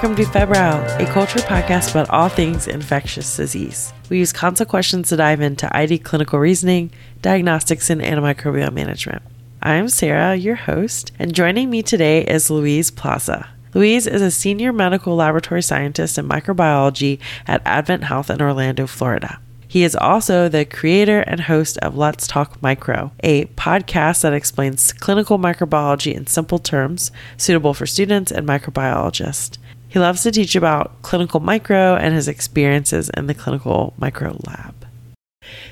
welcome to Febrile, a culture podcast about all things infectious disease. We use consult questions to dive into ID clinical reasoning, diagnostics, and antimicrobial management. I'm Sarah, your host, and joining me today is Luis Plaza. Luis is a senior medical laboratory scientist in microbiology at Advent Health in Orlando, Florida. He is also the creator and host of Let's Talk Micro, a podcast that explains clinical microbiology in simple terms, suitable for students and microbiologists. He loves to teach about clinical micro and his experiences in the clinical micro lab.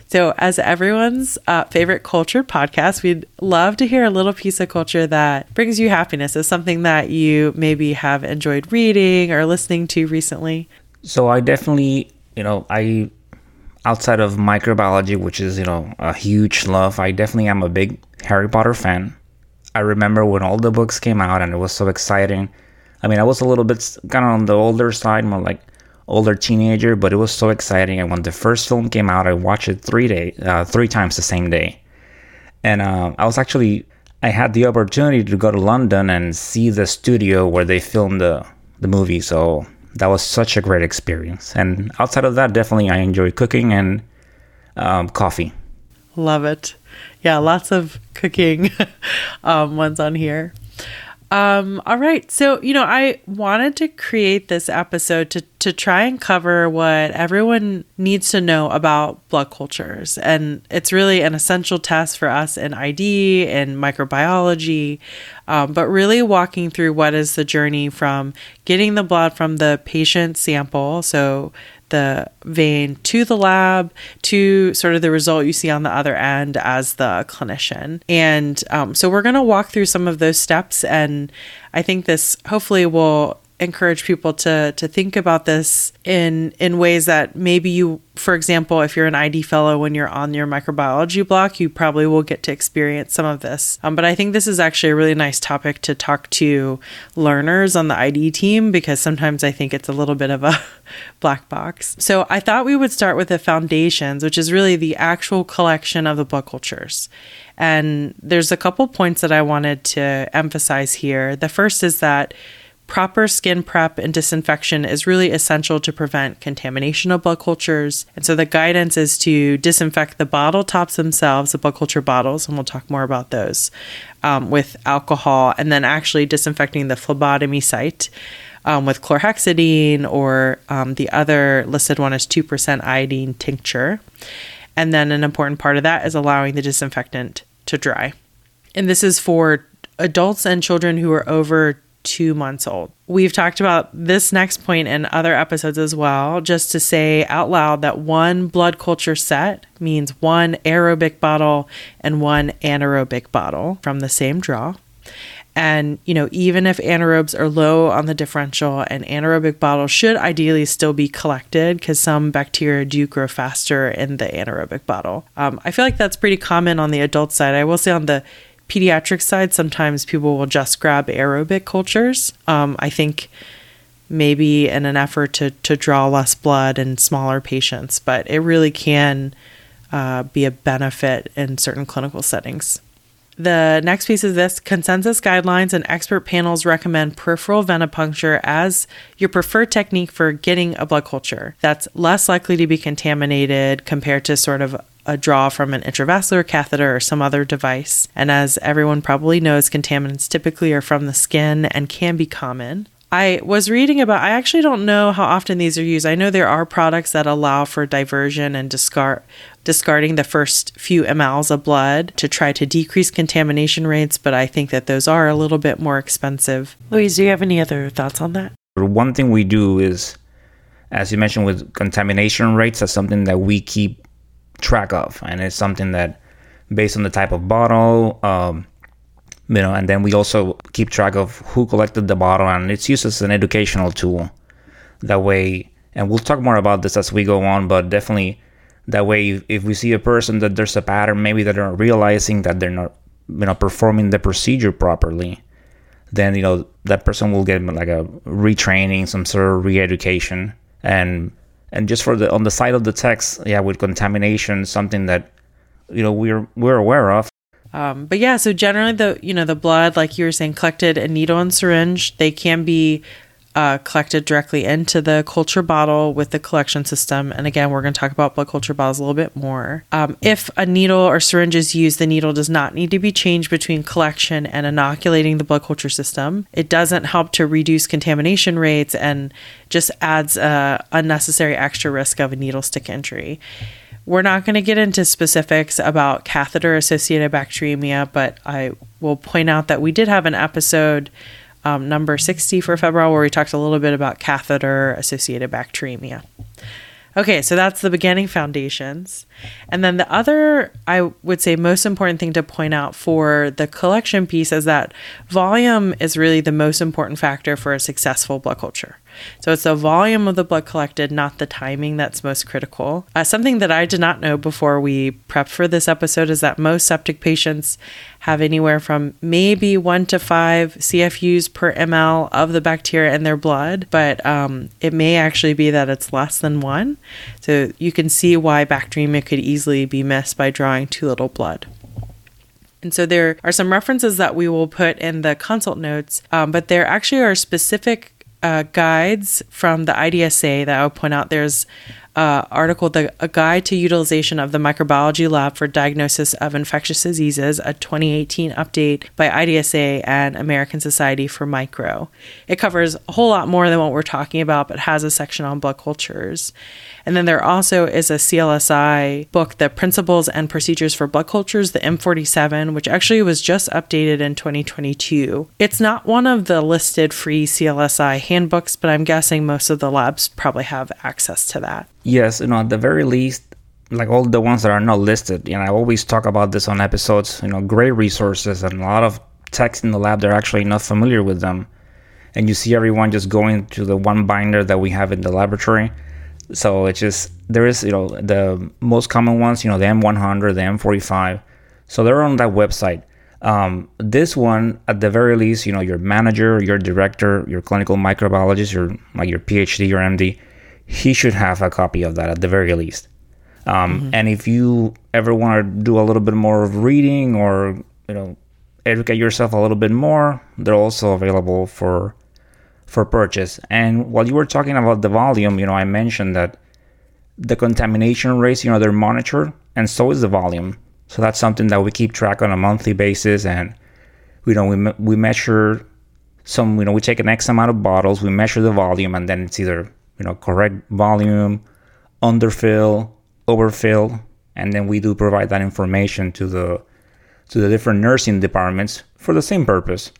So, as everyone's uh, favorite culture podcast, we'd love to hear a little piece of culture that brings you happiness. Is something that you maybe have enjoyed reading or listening to recently? So, I definitely, you know, I outside of microbiology, which is, you know, a huge love, I definitely am a big Harry Potter fan. I remember when all the books came out and it was so exciting. I mean, I was a little bit kind of on the older side, more like older teenager, but it was so exciting. And when the first film came out, I watched it three day, uh, three times the same day. And uh, I was actually, I had the opportunity to go to London and see the studio where they filmed the the movie. So that was such a great experience. And outside of that, definitely I enjoy cooking and um, coffee. Love it. Yeah, lots of cooking um, ones on here. Um, all right. So, you know, I wanted to create this episode to, to try and cover what everyone needs to know about blood cultures. And it's really an essential test for us in ID and microbiology, um, but really walking through what is the journey from getting the blood from the patient sample. So, the vein to the lab to sort of the result you see on the other end as the clinician. And um, so we're going to walk through some of those steps. And I think this hopefully will encourage people to to think about this in in ways that maybe you for example if you're an id fellow when you're on your microbiology block you probably will get to experience some of this. Um, but i think this is actually a really nice topic to talk to learners on the id team because sometimes i think it's a little bit of a black box. So i thought we would start with the foundations which is really the actual collection of the blood cultures. And there's a couple points that i wanted to emphasize here. The first is that Proper skin prep and disinfection is really essential to prevent contamination of blood cultures. And so the guidance is to disinfect the bottle tops themselves, the blood culture bottles, and we'll talk more about those um, with alcohol, and then actually disinfecting the phlebotomy site. Um, with chlorhexidine, or um, the other listed one is 2% iodine tincture. And then an important part of that is allowing the disinfectant to dry. And this is for adults and children who are over two months old. We've talked about this next point in other episodes as well, just to say out loud that one blood culture set means one aerobic bottle and one anaerobic bottle from the same draw. And, you know, even if anaerobes are low on the differential, an anaerobic bottle should ideally still be collected because some bacteria do grow faster in the anaerobic bottle. Um, I feel like that's pretty common on the adult side. I will say on the pediatric side, sometimes people will just grab aerobic cultures. Um, I think maybe in an effort to, to draw less blood in smaller patients, but it really can uh, be a benefit in certain clinical settings. The next piece is this consensus guidelines and expert panels recommend peripheral venipuncture as your preferred technique for getting a blood culture that's less likely to be contaminated compared to sort of a draw from an intravascular catheter or some other device. And as everyone probably knows, contaminants typically are from the skin and can be common. I was reading about, I actually don't know how often these are used. I know there are products that allow for diversion and discard, discarding the first few mLs of blood to try to decrease contamination rates, but I think that those are a little bit more expensive. Luis, do you have any other thoughts on that? One thing we do is, as you mentioned, with contamination rates, that's something that we keep track of, and it's something that, based on the type of bottle, um, you know, and then we also keep track of who collected the bottle, and it's used as an educational tool. That way, and we'll talk more about this as we go on, but definitely that way, if we see a person that there's a pattern, maybe that they're realizing that they're not, you know, performing the procedure properly, then you know that person will get like a retraining, some sort of re-education, and and just for the on the side of the techs, yeah, with contamination, something that you know we're we're aware of. Um, but yeah, so generally the you know the blood, like you were saying, collected a needle and syringe. They can be uh, collected directly into the culture bottle with the collection system. And again, we're going to talk about blood culture bottles a little bit more. Um, if a needle or syringe is used, the needle does not need to be changed between collection and inoculating the blood culture system. It doesn't help to reduce contamination rates and just adds a unnecessary extra risk of a needle stick injury. We're not going to get into specifics about catheter associated bacteremia, but I will point out that we did have an episode, um, number 60 for febrile, where we talked a little bit about catheter associated bacteremia. Okay, so that's the beginning foundations. And then the other, I would say, most important thing to point out for the collection piece is that volume is really the most important factor for a successful blood culture. So it's the volume of the blood collected, not the timing, that's most critical. Uh, something that I did not know before we prepped for this episode is that most septic patients have anywhere from maybe one to five CFUs per ml of the bacteria in their blood, but um, it may actually be that it's less than one. So you can see why bacteremia could easily be missed by drawing too little blood. And so there are some references that we will put in the consult notes, um, but there actually are specific uh, guides from the IDSA that I will point out. There's uh, article, the a guide to utilization of the microbiology lab for diagnosis of infectious diseases, a 2018 update by IDSA and American Society for Micro. It covers a whole lot more than what we're talking about, but has a section on blood cultures. And then there also is a CLSI book, The Principles and Procedures for Blood Cultures, the M47, which actually was just updated in 2022. It's not one of the listed free CLSI handbooks, but I'm guessing most of the labs probably have access to that. Yes, you know, at the very least, like all the ones that are not listed, know, I always talk about this on episodes, you know, great resources and a lot of techs in the lab they're actually not familiar with them. And you see everyone just going to the one binder that we have in the laboratory. So it's just there is, you know, the most common ones, you know, the M100, the M45. So they're on that website. Um, this one, at the very least, you know, your manager, your director, your clinical microbiologist, your like your PhD or MD, he should have a copy of that at the very least. Um, mm-hmm. And if you ever want to do a little bit more of reading or you know educate yourself a little bit more, they're also available for for purchase. And while you were talking about the volume, you know, I mentioned that the contamination rates, you know, they're monitored, and so is the volume. So that's something that we keep track on a monthly basis, and you know, we we measure some, you know, we take an X amount of bottles, we measure the volume, and then it's either you know, correct volume, underfill, overfill, and then we do provide that information to the to the different nursing departments for the same purpose.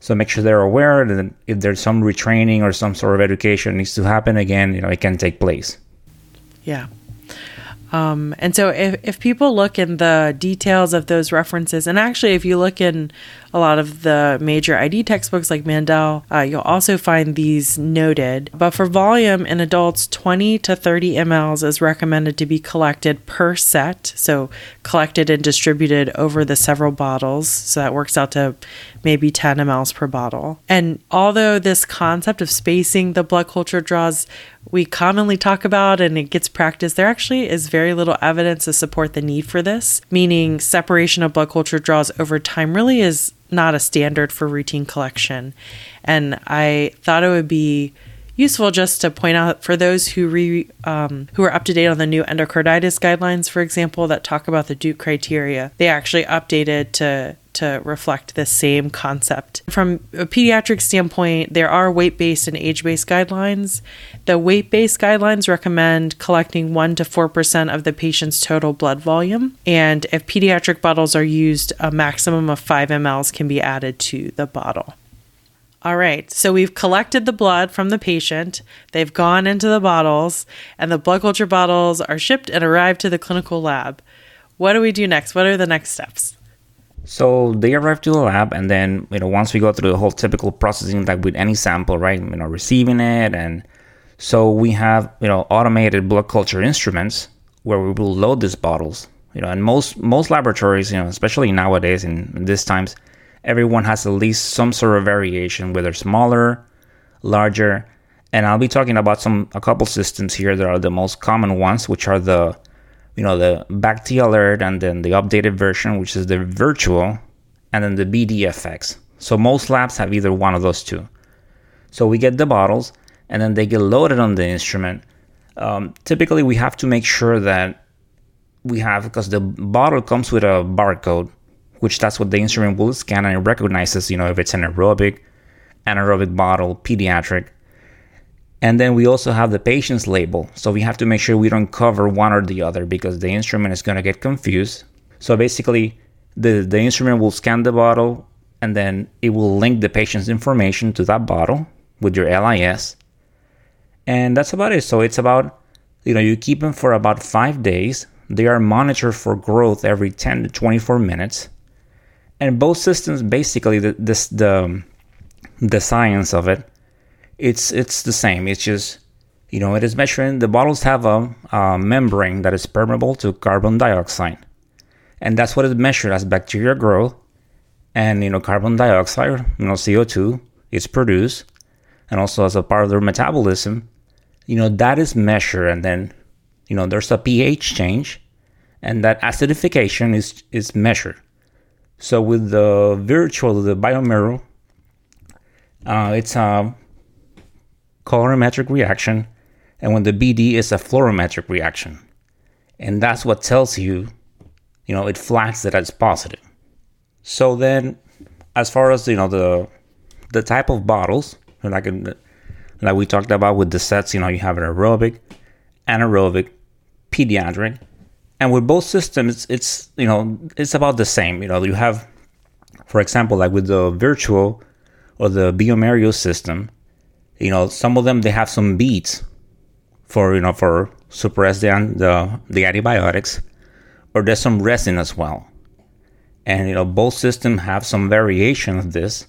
So make sure they're aware that if there's some retraining or some sort of education needs to happen again, you know, it can take place. Yeah. Um, and so if, if people look in the details of those references, and actually if you look in a lot of the major ID textbooks like Mandell, uh, you'll also find these noted. But for volume in adults, 20 to 30 mLs is recommended to be collected per set. So collected and distributed over the several bottles. So that works out to maybe 10 mLs per bottle. And although this concept of spacing the blood culture draws we commonly talk about and it gets practiced, there actually is very little evidence to support the need for this, meaning separation of blood culture draws over time really is not a standard for routine collection. And I thought it would be useful just to point out for those who re, um, who are up to date on the new endocarditis guidelines, for example, that talk about the Duke criteria. They actually updated to to reflect the same concept. From a pediatric standpoint, there are weight based and age based guidelines. The weight based guidelines recommend collecting 1 to 4% of the patient's total blood volume. And if pediatric bottles are used, a maximum of 5 mLs can be added to the bottle. All right, so we've collected the blood from the patient. They've gone into the bottles, and the blood culture bottles are shipped and arrived to the clinical lab. What do we do next? What are the next steps? So they arrive to the lab, and then you know once we go through the whole typical processing like with any sample, right? You know, receiving it, and so we have you know automated blood culture instruments where we will load these bottles. You know, and most most laboratories, you know, especially nowadays in, in these times, everyone has at least some sort of variation, whether smaller, larger, and I'll be talking about some a couple systems here that are the most common ones, which are the you know the BacT alert and then the updated version, which is the VIRTUO, and then the BDFX. So most labs have either one of those two. So we get the bottles, and then they get loaded on the instrument. Um, typically, we have to make sure that we have because the bottle comes with a barcode, which that's what the instrument will scan and it recognizes. You know, if it's an aerobic, anaerobic bottle, pediatric. And then we also have the patient's label. So we have to make sure we don't cover one or the other because the instrument is going to get confused. So basically, the, the instrument will scan the bottle and then it will link the patient's information to that bottle with your LIS. And that's about it. So it's about, you know, you keep them for about five days. They are monitored for growth every 10 to 24 minutes. And both systems, basically, the, this, the, um, the science of it it's it's the same. It's just you know it is measuring. The bottles have a, a membrane that is permeable to carbon dioxide, and that's what is measured as bacteria grow And you know carbon dioxide, you know CO two, is produced, and also as a part of their metabolism. You know that is measured, and then you know there's a pH change, and that acidification is is measured. So with the VIRTUO, the bioMérieux, uh, it's a colorimetric reaction, and when the BD is a fluorometric reaction. And that's what tells you, you know, it flags that it's positive. So then, as far as you know, the the type of bottles, like in, like we talked about with the sets, you know, you have an aerobic, anaerobic, pediatric, and with both systems, it's you know, it's about the same. You know, you have, for example, like with the VIRTUO or the bioMérieux system, you know, some of them they have some beads for you know for suppress the the, the antibiotics, or there's some resin as well, and you know both systems have some variation of this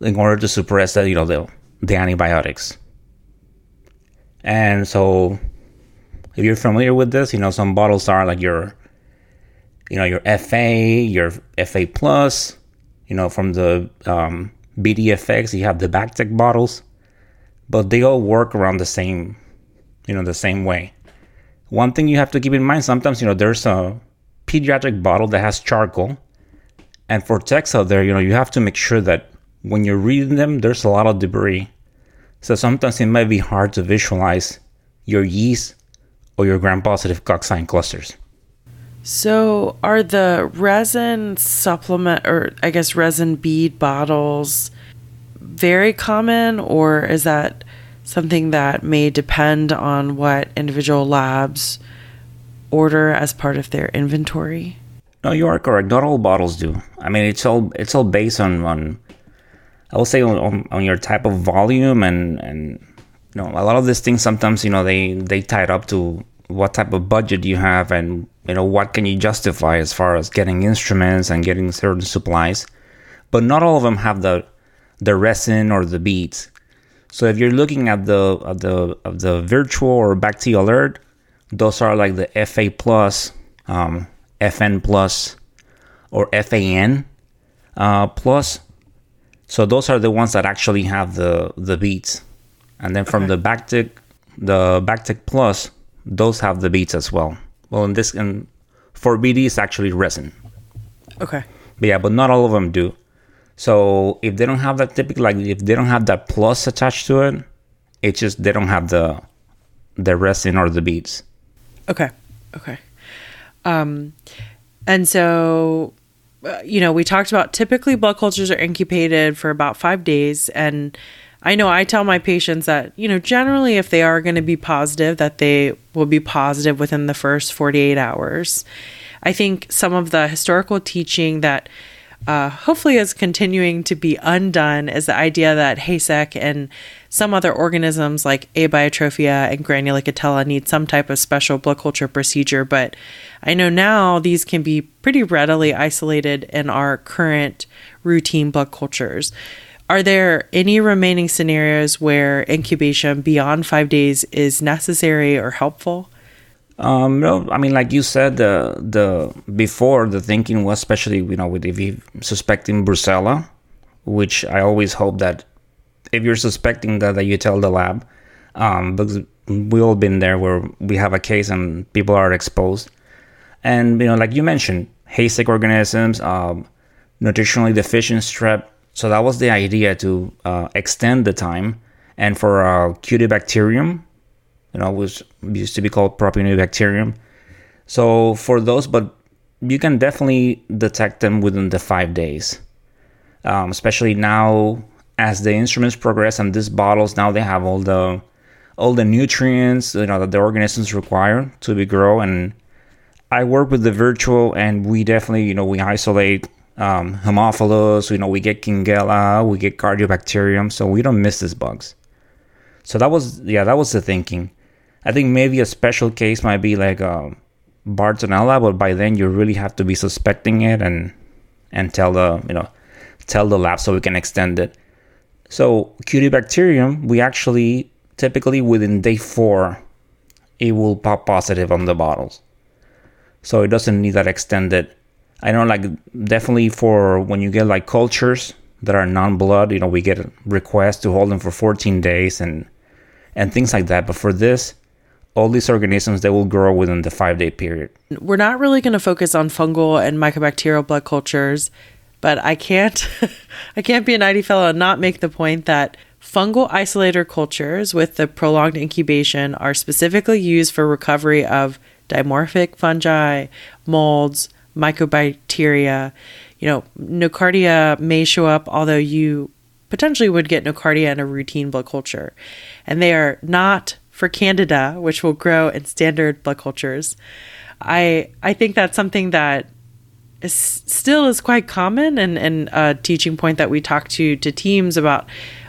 in order to suppress the you know the the antibiotics. And so, if you're familiar with this, you know some bottles are like your, you know your FA, your FA plus, you know from the um, BDFX, you have the Bactec bottles but they all work around the same, you know, the same way. One thing you have to keep in mind sometimes, you know, there's a pediatric bottle that has charcoal, and for techs out there, you know, you have to make sure that when you're reading them, there's a lot of debris. So sometimes it might be hard to visualize your yeast or your gram positive cocci in clusters. So, are the resin supplement, or I guess resin bead bottles, very common, or is that something that may depend on what individual labs order as part of their inventory? No, you are correct. Not all bottles do. I mean, it's all it's all based on on I will say on, on, on your type of volume and and you know a lot of these things sometimes you know they they tie it up to what type of budget you have and you know what can you justify as far as getting instruments and getting certain supplies but not all of them have the the resin or the beads. So if you're looking at the at the of the VIRTUO or BacT/ALERT, those are like the FA plus, um, FN plus, or FAN uh, plus. So those are the ones that actually have the the beads, and then from okay. the Bactec, the Bactec plus, those have the beads as well. Well, in this and for BD, it's actually resin. Okay. But yeah, but not all of them do. So if they don't have that typical, like if they don't have that plus attached to it, it's just they don't have the the resin or the beads. Okay. Okay. Um, and so, uh, you know, we talked about typically blood cultures are incubated for about five days. And I know I tell my patients that, you know, generally if they are going to be positive, that they will be positive within the first 48 hours. I think some of the historical teaching that uh, hopefully is continuing to be undone is the idea that HACEK and some other organisms like Abiotrophia and Granulicatella need some type of special blood culture procedure. But I know now these can be pretty readily isolated in our current routine blood cultures. Are there any remaining scenarios where incubation beyond five days is necessary or helpful? Um, no, I mean, like you said, the the before the thinking was especially you know with if you suspecting Brucella, which I always hope that if you're suspecting that that you tell the lab, um, because we all been there where we have a case and people are exposed, and you know, like you mentioned, HACEK organisms, um, nutritionally deficient strep, So that was the idea to uh, extend the time. And for uh, Cutibacterium, you know, which used to be called Propionibacterium. So for those, but you can definitely detect them within the five days. Um, especially now as the instruments progress and these bottles now they have all the all the nutrients you know that the organisms require to be grow and I work with the VIRTUO and we definitely you know we isolate um, Haemophilus, you know we get Kingella, we get Cardiobacterium, so we don't miss these bugs. So that was yeah that was the thinking. I think maybe a special case might be like um, Bartonella, but by then you really have to be suspecting it and and tell the you know tell the lab so we can extend it. So Cutibacterium, we actually typically within day four, it will pop positive on the bottles. So it doesn't need that extended. I know, like definitely for when you get like cultures that are non-blood, you know, we get requests to hold them for 14 days and and things like that. But for this, all these organisms they will grow within the five day period. We're not really going to focus on fungal and mycobacterial blood cultures but I can't I can't be an ID fellow and not make the point that fungal isolator cultures with the prolonged incubation are specifically used for recovery of dimorphic fungi, molds, mycobacteria. You know, nocardia may show up, although you potentially would get nocardia in a routine blood culture. And they are not for candida, which will grow in standard blood cultures. I I think that's something that is still is quite common and, and a teaching point that we talk to to teams about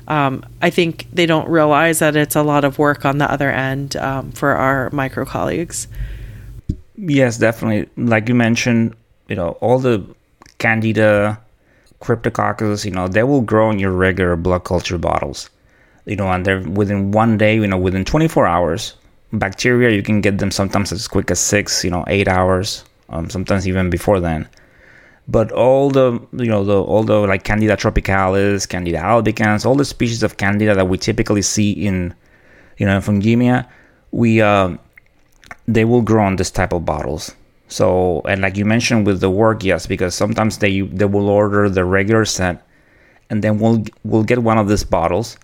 um, I think they don't realize that it's a lot of work on the other end um, for our micro colleagues. Yes, definitely. Like you mentioned, you know, all the candida, cryptococcus, you know, they will grow in your regular blood culture bottles. You know, and they're within one day, you know, within 24 hours. Bacteria, you can get them sometimes as quick as six, you know, eight hours, um, sometimes even before then but all the you know the all the like candida tropicalis candida albicans all the species of candida that we typically see in you know fungemia, we uh, they will grow on this type of bottles. So and like you mentioned with the work yes because sometimes they they will order the regular set and then we'll we'll get one of these bottles.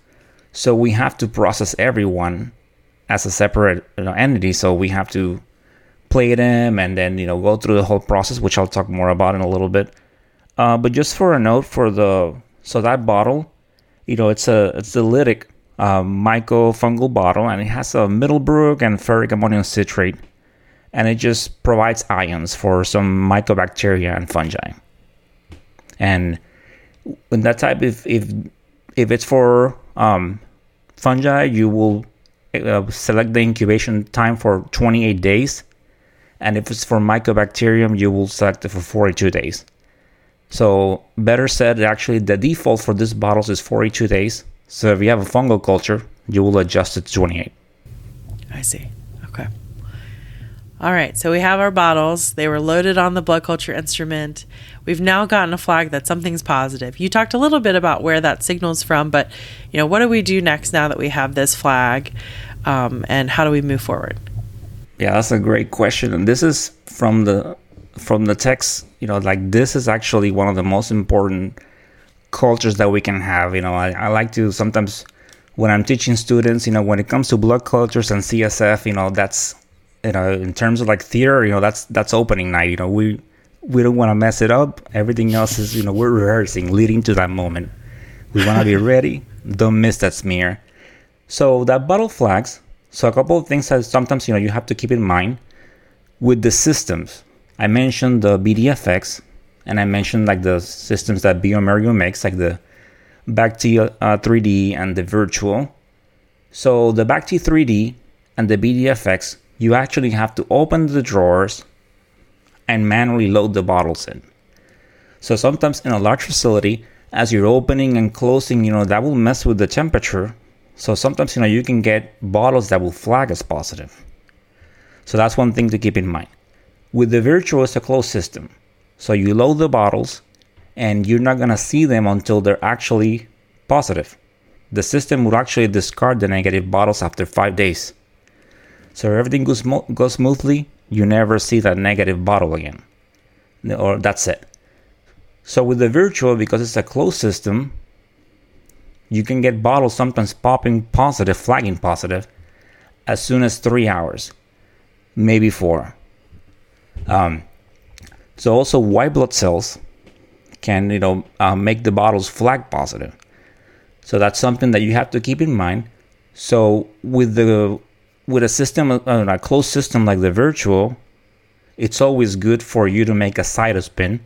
So we have to process everyone as a separate you know, entity. So we have to play them and then you know go through the whole process, which I'll talk more about in a little bit. Uh, but just for a note for the so that bottle, you know, it's a it's a lytic uh, mycofungal bottle, and it has a Middlebrook and ferric ammonium citrate, and it just provides ions for some mycobacteria and fungi. And in that type, if if if it's for um, fungi, you will uh, select the incubation time for 28 days and if it's for mycobacterium, you will select it for 42 days. So better said, actually the default for these bottles is 42 days. So if you have a fungal culture, you will adjust it to 28. I see. Okay. All right, so we have our bottles. They were loaded on the blood culture instrument. We've now gotten a flag that something's positive. You talked a little bit about where that signals from, but you know, what do we do next now that we have this flag, um, and how do we move forward? Yeah, that's a great question, and this is from the from the techs. You know, like this is actually one of the most important cultures that we can have. You know, I, I like to sometimes when I'm teaching students, you know, when it comes to blood cultures and CSF, you know, that's you know, in terms of like theater, you know, that's that's opening night. You know, we we don't want to mess it up. Everything else is, you know, we're rehearsing, leading to that moment. We want to be ready. Don't miss that smear. So that bottle flags so a couple of things that sometimes you know you have to keep in mind with the systems. I mentioned the BDFX, and I mentioned like the systems that bioMérieux makes, like the BACT uh, 3D and the VIRTUO. So the BACT 3D and the BDFX, you actually have to open the drawers and manually load the bottles in. So sometimes in a large facility, as you're opening and closing, you know, that will mess with the temperature so sometimes you know you can get bottles that will flag as positive. So that's one thing to keep in mind. With the VIRTUO, it's a closed system. So you load the bottles and you're not gonna see them until they're actually positive. The system will actually discard the negative bottles after five days. So everything goes, goes smoothly, you never see that negative bottle again. Or that's it. So with the VIRTUO, because it's a closed system, you can get bottles sometimes popping positive, flagging positive, as soon as three hours, maybe four. Um, so also white blood cells can you know uh, make the bottles flag positive. So that's something that you have to keep in mind. So with the with a system, uh, a closed system like the VIRTUO, it's always good for you to make a cytospin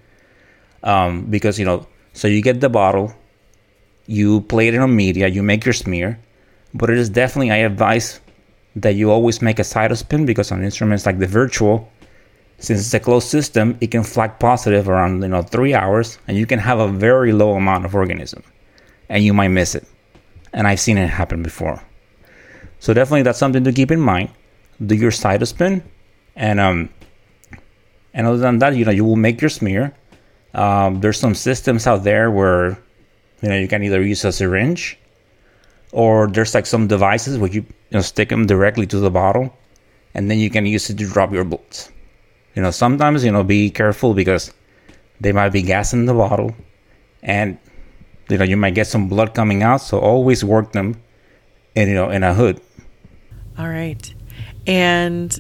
um, because you know. So you get the bottle, you play it on media, you make your smear, but it is definitely I advise that you always make a cytospin because on instruments like the VIRTUO, since it's a closed system, it can flag positive around you know three hours, and you can have a very low amount of organism, and you might miss it. And I've seen it happen before. So definitely that's something to keep in mind. Do your cytospin, and um, and other than that, you know you will make your smear. Um, there's some systems out there where you know you can either use a syringe, or there's like some devices where you, you know stick them directly to the bottle, and then you can use it to drop your bullets you know, sometimes, you know, be careful because they might be gas in the bottle and, you know, you might get some blood coming out. So always work them in, you know, in a hood. All right. And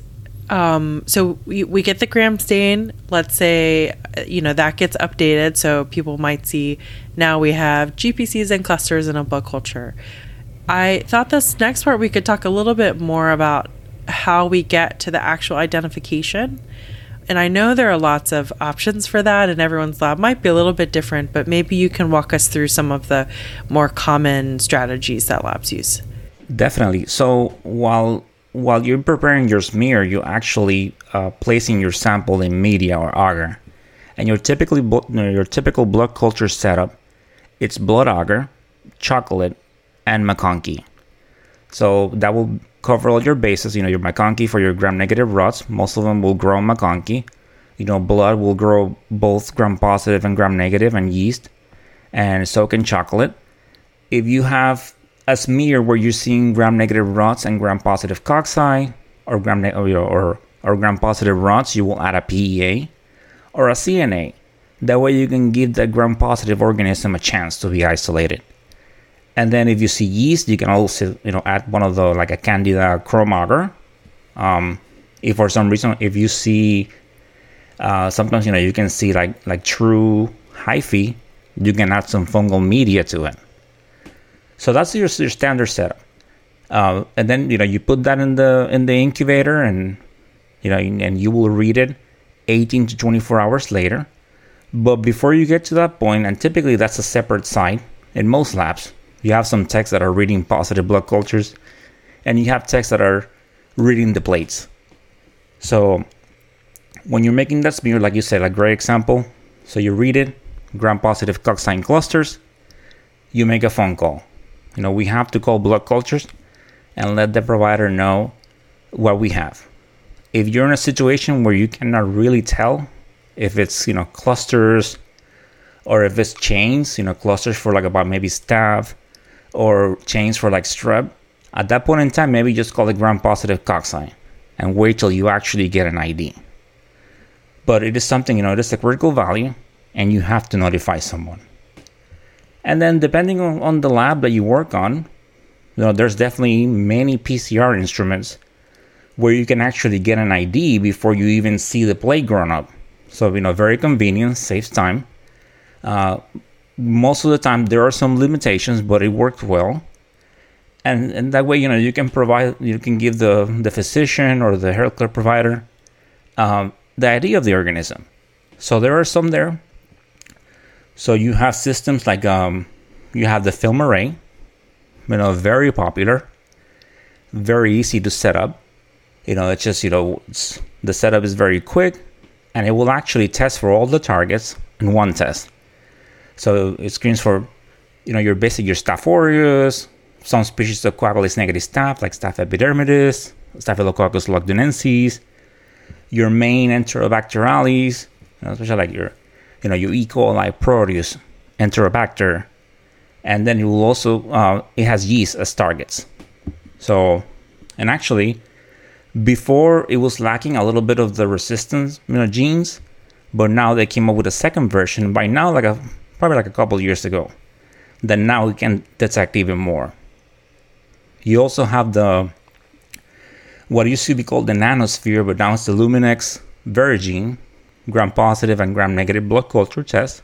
um, so we, we get the gram stain. Let's say, you know, that gets updated. So people might see now we have GPCs and clusters in a blood culture. I thought this next part we could talk a little bit more about how we get to the actual identification and I know there are lots of options for that, and everyone's lab might be a little bit different, but maybe you can walk us through some of the more common strategies that labs use. Definitely. So while while you're preparing your smear, you're actually uh, placing your sample in media or agar, and your typically your typical blood culture setup, it's blood agar, chocolate, and MacConkey. So that will cover all your bases. You know, your MacConkey for your gram-negative rods. Most of them will grow MacConkey. You know, blood will grow both gram-positive and gram-negative, and yeast, and so can chocolate. If you have a smear where you're seeing gram-negative rods and gram-positive cocci, or gram or, or or gram-positive rods, you will add a PEA or a CNA. That way, you can give the gram-positive organism a chance to be isolated. And then if you see yeast, you can also you know add one of the like a candida chrome agar. Um, if for some reason if you see uh, sometimes you know you can see like like true hyphae, you can add some fungal media to it. So that's your, your standard setup. Uh, and then you know you put that in the in the incubator and you know and you will read it 18 to 24 hours later. But before you get to that point, and typically that's a separate site in most labs, you have some techs that are reading positive blood cultures, and you have techs that are reading the plates. So when you're making that smear, like you said, a great example. So you read it, gram positive cocci clusters, you make a phone call. You know, we have to call blood cultures and let the provider know what we have. If you're in a situation where you cannot really tell if it's, you know, clusters or if it's chains, you know, clusters for like about maybe staph or chains for like strep, at that point in time, maybe just call it gram positive cocci and wait till you actually get an ID. But it is something, you know, it is a critical value and you have to notify someone. And then depending on, on the lab that you work on, you know, there's definitely many PCR instruments where you can actually get an ID before you even see the plate grown up. So, you know, very convenient, saves time. Uh, most of the time there are some limitations, but it worked well. And, and that way, you know, you can provide, you can give the, the physician or the healthcare provider um, the idea of the organism. So there are some there. So you have systems like um, you have the film array, you know, very popular, very easy to set up. You know, it's just you know, the setup is very quick, and it will actually test for all the targets in one test. So it screens for, you know, your basic, your Staph aureus, some species of coagulase negative staph like Staph epidermidis, Staphylococcus lugdunensis, your main Enterobacterales, you know, especially like your, you know, your E. coli, Proteus, Enterobacter, and then it will also uh, it has yeast as targets. So, and actually, before it was lacking a little bit of the resistance, you know, genes, But now they came up with a second version by now, like a probably like a couple years ago, that now we can detect even more. You also have the what used to be called the nanosphere, but now it's the Luminex Verigene gram positive and gram negative blood culture test.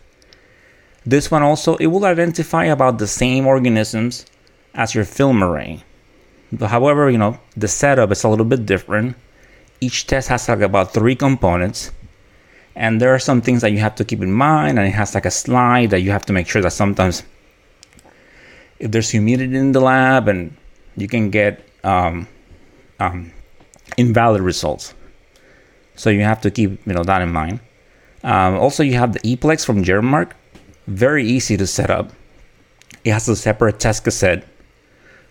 This one also it will identify about the same organisms as your FilmArray. However, you know the setup is a little bit different. Each test has like about three components, and there are some things that you have to keep in mind. And it has like a slide that you have to make sure that sometimes if there's humidity in the lab, and you can get um, um, invalid results. So you have to keep you know that in mind. Um, also, you have the ePlex from GenMark, very easy to set up. It has a separate test cassette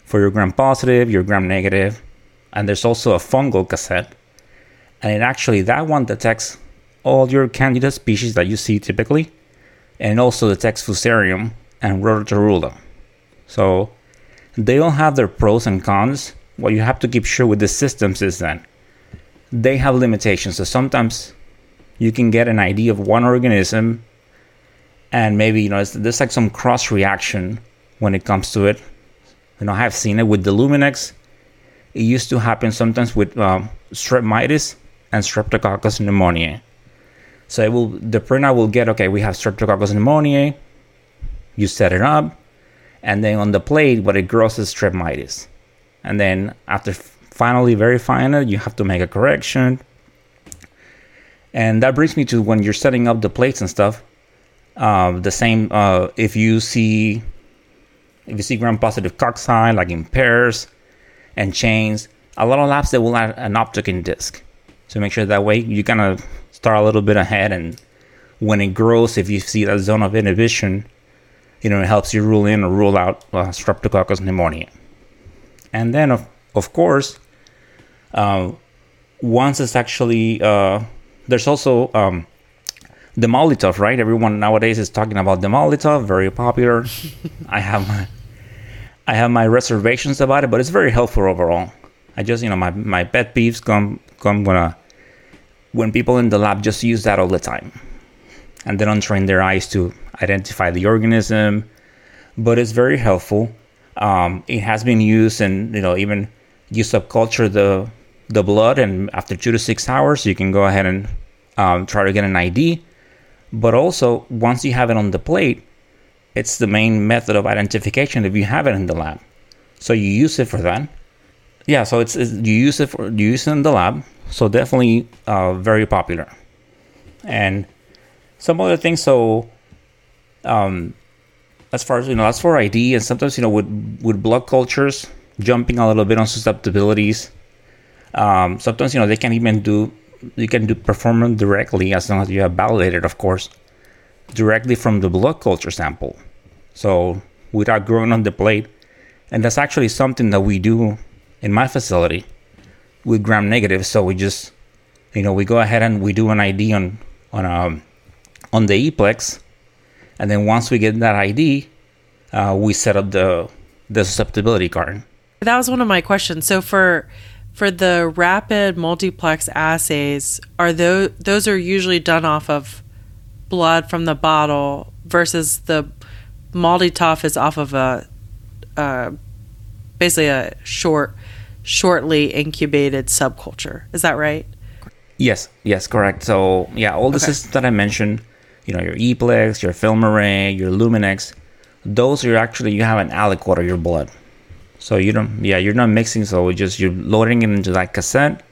for your gram positive, your gram negative, and there's also a fungal cassette. And it actually that one detects all your candida species that you see typically, and also detects Fusarium and Rhodotorula. So they all have their pros and cons. What you have to keep sure with the systems is that they have limitations. So sometimes you can get an idea of one organism, and maybe you know there's like some cross reaction when it comes to it. You know, I have seen it with the Luminex. It used to happen sometimes with um, strep mitis and Streptococcus pneumoniae. So will the printer will get okay. We have Streptococcus pneumoniae. You set it up, and then on the plate, what it grows is strep mitis. And then after finally verifying it, you have to make a correction. And that brings me to when you're setting up the plates and stuff. Um, the same uh, if you see if you see gram positive cocci like in pairs and chains, a lot of labs they will add an optochin disc. So make sure that way you kind of start a little bit ahead and when it grows, if you see that zone of inhibition, you know, it helps you rule in or rule out uh, Streptococcus pneumoniae. And then, of, of course, uh, once it's actually, uh, there's also um, the MALDI-TOF, right? Everyone nowadays is talking about the MALDI-TOF, very popular. I have my, I have my reservations about it, but it's very helpful overall. I just, you know, my, my pet peeves come come when uh, when people in the lab just use that all the time, and they don't train their eyes to identify the organism. But it's very helpful. Um, it has been used, and you know, even you subculture the the blood, and after two to six hours, you can go ahead and um, try to get an ID. But also, once you have it on the plate, it's the main method of identification if you have it in the lab. So you use it for that. Yeah, so it's, it's you use it for you use it in the lab. So definitely uh, very popular. And some other things. So, um, as far as you know, as for ID, and sometimes you know with with blood cultures, jumping a little bit on susceptibilities. Um, sometimes you know they can even do you can do perform them directly as long as you have validated, of course, directly from the blood culture sample. So without growing on the plate, and that's actually something that we do in my facility with gram negative. So we just you know we go ahead and we do an ID on on um on the ePlex, and then once we get that ID, uh, we set up the the susceptibility card. That was one of my questions. So for for the rapid multiplex assays, are those those are usually done off of blood from the bottle versus the MALDI-TOF is off of a uh, basically a short shortly incubated subculture. Is that right? Yes, yes, correct. So yeah, all the Okay. systems that I mentioned, you know, your ePlex, your Film Array, your Luminex, those are actually you have an aliquot of your blood. So you don't, yeah, you're not mixing. So it's just you're loading it into that cassette,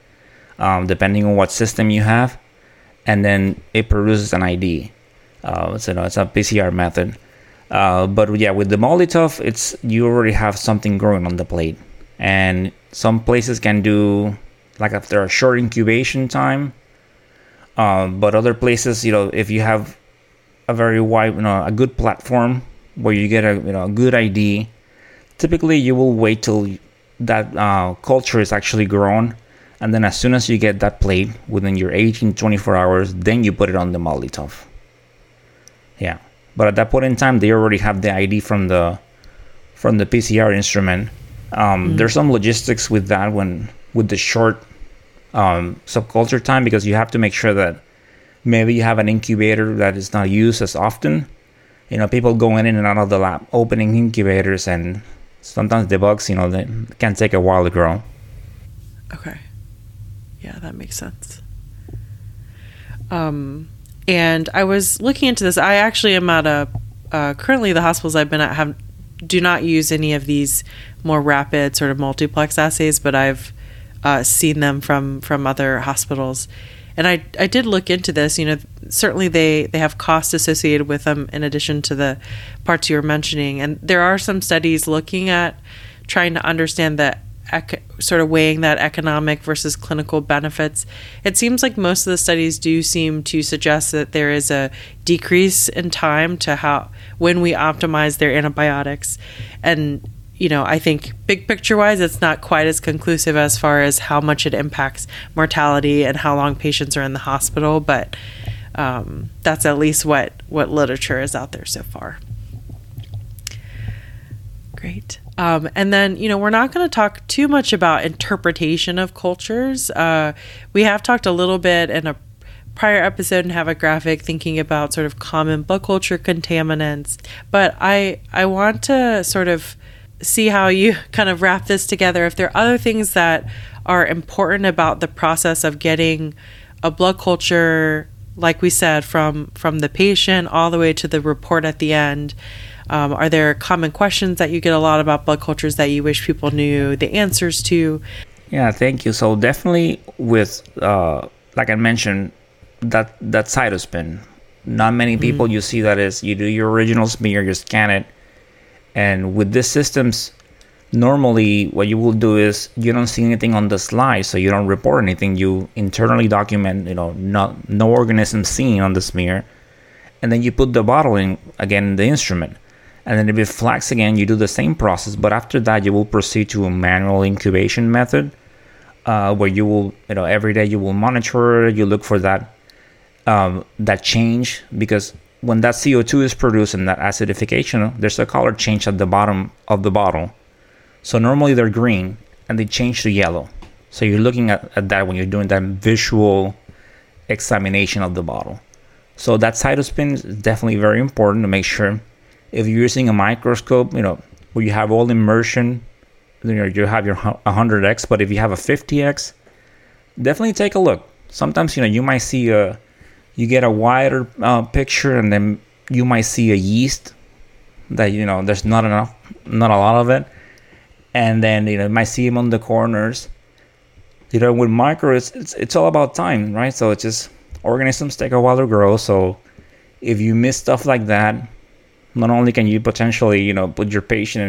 um, depending on what system you have, and then it produces an ID. Uh, so no, it's a PCR method. Uh, but yeah, with the MALDI-TOF, it's you already have something growing on the plate, and some places can do like after a short incubation time. Um, but other places, you know, if you have a very wide, you know, a good platform where you get a you know a good ID, typically you will wait till that uh, culture is actually grown, and then as soon as you get that plate within your 18 24 hours, then you put it on the MALDI-TOF. Yeah, but at that point in time, they already have the ID from the from the PCR instrument. Um, There's some logistics with that when with the short um, subculture time because you have to make sure that Maybe you have an incubator that is not used as often. You know, people going in and out of the lab, opening incubators, and sometimes the bugs, you know, they can take a while to grow. Okay. Yeah, that makes sense. Um, and I was looking into this. I actually am at a uh, currently the hospitals I've been at have do not use any of these more rapid sort of multiplex assays, but I've uh, seen them from from other hospitals. And I, I did look into this. You know, certainly they, they have costs associated with them in addition to the parts you were mentioning. And there are some studies looking at trying to understand the ec- sort of weighing that economic versus clinical benefits. It seems like most of the studies do seem to suggest that there is a decrease in time to how when we optimize their antibiotics, and you know, I think big picture wise, it's not quite as conclusive as far as how much it impacts mortality and how long patients are in the hospital, but um, that's at least what what literature is out there so far. Great. Um, and then, you know, we're not going to talk too much about interpretation of cultures. Uh, we have talked a little bit in a prior episode and have a graphic thinking about sort of common blood culture contaminants. But I I want to sort of see how you kind of wrap this together. If there are other things that are important about the process of getting a blood culture, like we said, from from the patient all the way to the report at the end um, are there common questions that you get a lot about blood cultures that you wish people knew the answers to? Yeah, thank you. So definitely with, uh, like I mentioned, that that cytospin. Not many mm-hmm. people mm-hmm. you see that is you do your original smear, you scan it, and with these systems, normally what you will do is you don't see anything on the slide, so you don't report anything. You internally document, you know, not no organism seen on the smear, and then you put the bottle in again in the instrument. And then if it flags again, you do the same process, but after that, you will proceed to a manual incubation method, uh, where you will, you know, every day you will monitor, you look for that um, that change because when that CO2 is produced and that acidification, there's a color change at the bottom of the bottle. So normally they're green and they change to yellow. So you're looking at, at that when you're doing that visual examination of the bottle. So that cytospin is definitely very important to make sure if you're using a microscope, you know, where you have oil immersion, you know, you have your 100x, but if you have a 50x, definitely take a look. Sometimes, you know, you might see a, you get a wider uh, picture and then you might see a yeast that, you know, there's not enough, not a lot of it. And then, you know, you might see them on the corners. You know, with micro, it's, it's, it's all about time, right? So it's just organisms take a while to grow. So if you miss stuff like that, not only can you potentially you know put your patient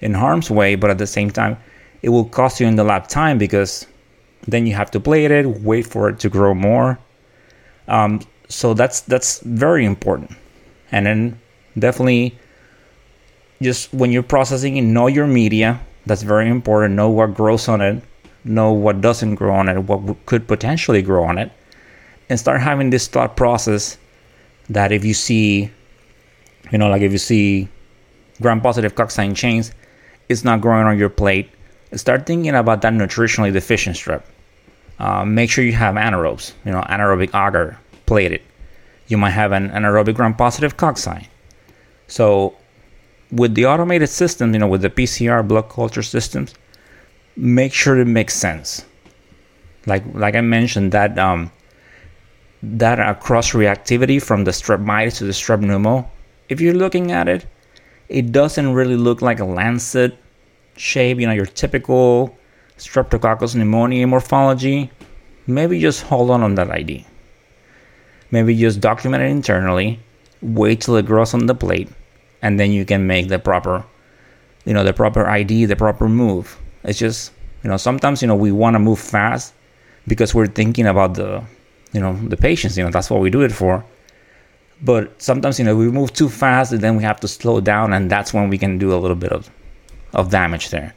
in, in harm's way but at the same time it will cost you in the lab time because then you have to plate it wait for it to grow more. Um, so that's that's very important. And then definitely just when you're processing it know your media. That's very important. Know what grows on it. Know what doesn't grow on it what could potentially grow on it. And start having this thought process that if you see you know, like if you see gram-positive cocci chains, it's not growing on your plate. Start thinking about that nutritionally deficient strep. Uh, make sure you have anaerobes, you know, anaerobic agar plated. You might have an anaerobic gram-positive cocci. So, with the automated system, you know, with the PCR blood culture systems, make sure it makes sense. Like like I mentioned, that um, that uh, cross reactivity from the strep mitis to the strep pneumo if you're looking at it, it doesn't really look like a lancet shape, you know, your typical Streptococcus pneumoniae morphology. Maybe just hold on on that ID. Maybe just document it internally, wait till it grows on the plate, and then you can make the proper, you know, the proper ID, the proper move. It's just, you know, sometimes, you know, we want to move fast because we're thinking about the, you know, the patients, you know, that's what we do it for but sometimes, you know, we move too fast and then we have to slow down, and that's when we can do a little bit of, of damage there.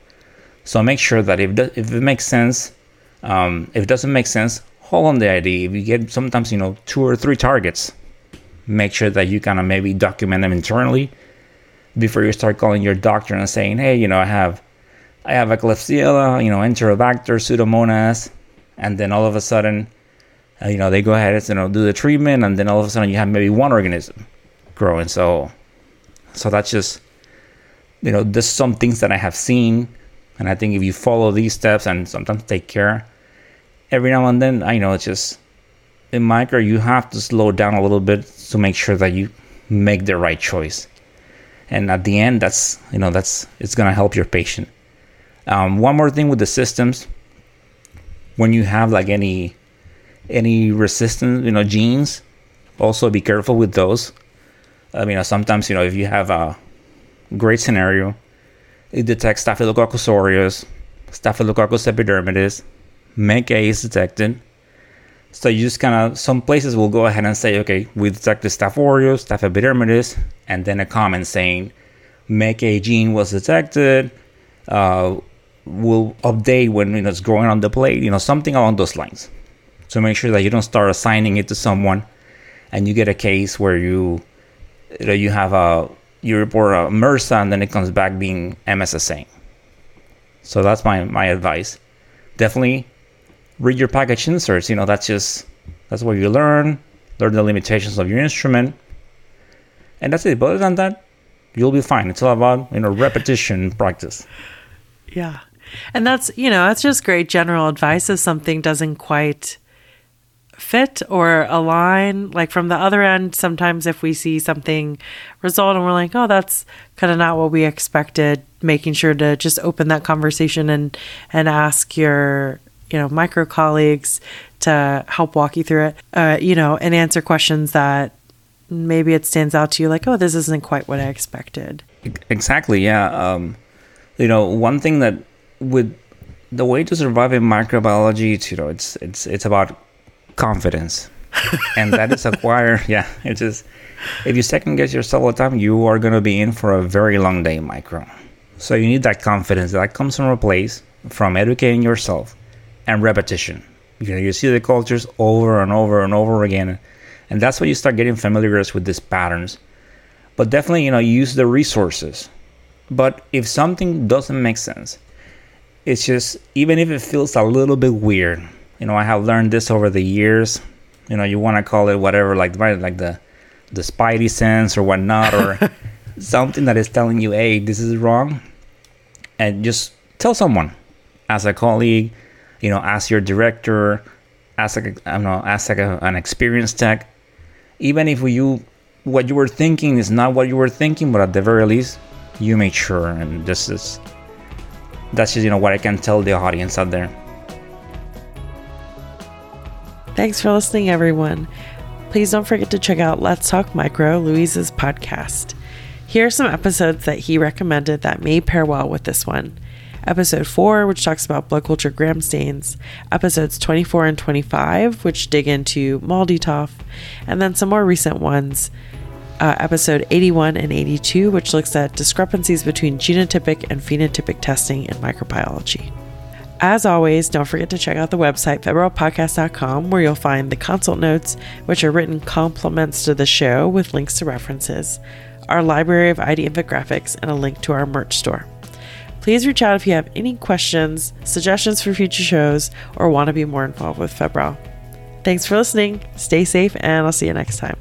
So make sure that if, if it makes sense, um, if it doesn't make sense, hold on the ID. If you get sometimes, you know, two or three targets, make sure that you kind of maybe document them internally before you start calling your doctor and saying, hey, you know, I have I have a Klebsiella, you know, Enterobacter, Pseudomonas, and then all of a sudden uh, you know, they go ahead and you know do the treatment, and then all of a sudden you have maybe one organism growing. So, so that's just you know, there's some things that I have seen, and I think if you follow these steps and sometimes take care, every now and then, I know it's just in micro you have to slow down a little bit to make sure that you make the right choice. And at the end, that's you know that's it's gonna help your patient. Um, one more thing with the systems, when you have like any any resistant you know genes, also be careful with those. I mean, sometimes you know if you have a great scenario, it detects Staphylococcus aureus, Staphylococcus epidermidis, mecA is detected. So you just kind of some places will go ahead and say, okay, we detected Staph aureus, Staph epidermidis, and then a comment saying mecA gene was detected. Uh, will update when you know, it's growing on the plate, you know, something along those lines. So make sure that you don't start assigning it to someone, and you get a case where you, you have a you report a MRSA, and then it comes back being MSSA. So that's my my advice. Definitely read your package inserts. You know, that's just that's what you learn. Learn the limitations of your instrument, and that's it. But other than that, you'll be fine. It's all about you know repetition, practice. Yeah, and that's you know that's just great general advice. If something doesn't quite fit or align, like from the other end, sometimes if we see something result and we're like, oh, that's kind of not what we expected, making sure to just open that conversation and and ask your you know micro colleagues to help walk you through it uh, you know and answer questions that maybe it stands out to you like oh this isn't quite what i expected. Exactly yeah um, you know one thing that with the way to survive in microbiology it's you know it's it's it's about confidence and that is acquired yeah it's just if you second guess yourself all the time you are going to be in for a very long day micro so you need that confidence that comes from a place from educating yourself and repetition. You know, you see the cultures over and over and over again, and that's when you start getting familiar with these patterns. But definitely, you know, use the resources. But if something doesn't make sense, it's just even if it feels a little bit weird. You know, I have learned this over the years. You know, you want to call it whatever, like right, like the the spidey sense or whatnot, or something that is telling you, "Hey, this is wrong," and just tell someone, as a colleague, you know, as your director, as like I don't know, ask like a, an experienced tech. Even if you what you were thinking is not what you were thinking, but at the very least, you made sure. And this is that's just you know what I can tell the audience out there. Thanks for listening, everyone. Please don't forget to check out Let's Talk Micro, Luis's podcast. Here are some episodes that he recommended that may pair well with this one episode 4, which talks about blood culture gram stains, episodes 24 and 25, which dig into MALDI-TOF, and then some more recent ones. Uh, episode 81 and 82, which looks at discrepancies between genotypic and phenotypic testing in microbiology. As always, don't forget to check out the website, febrilepodcast.com, where you'll find the consult notes, which are written complements to the show with links to references, our library of ID infographics, and a link to our merch store. Please reach out if you have any questions, suggestions for future shows, or want to be more involved with Febrile. Thanks for listening. Stay safe, and I'll see you next time.